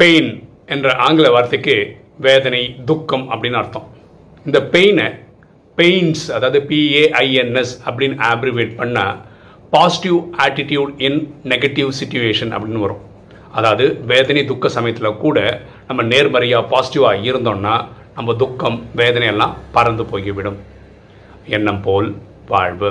Pain என்ற ஆங்கில வார்த்தைக்கு வேதனை துக்கம் அப்படின்னு அர்த்தம். இந்த பெயினை பெயின்ஸ் அதாவது P A I N S அப்படின்னு ஆப்ரிவேட் பண்ணால் positive attitude in negative situation அப்படின்னு வரும். அதாவது வேதனை துக்க சமயத்தில் கூட நம்ம நேர்மறையாக பாசிட்டிவாக இருந்தோம்னா நம்ம துக்கம் வேதனையெல்லாம் பறந்து போய்விடும். எண்ணம் போல் வாழ்வு.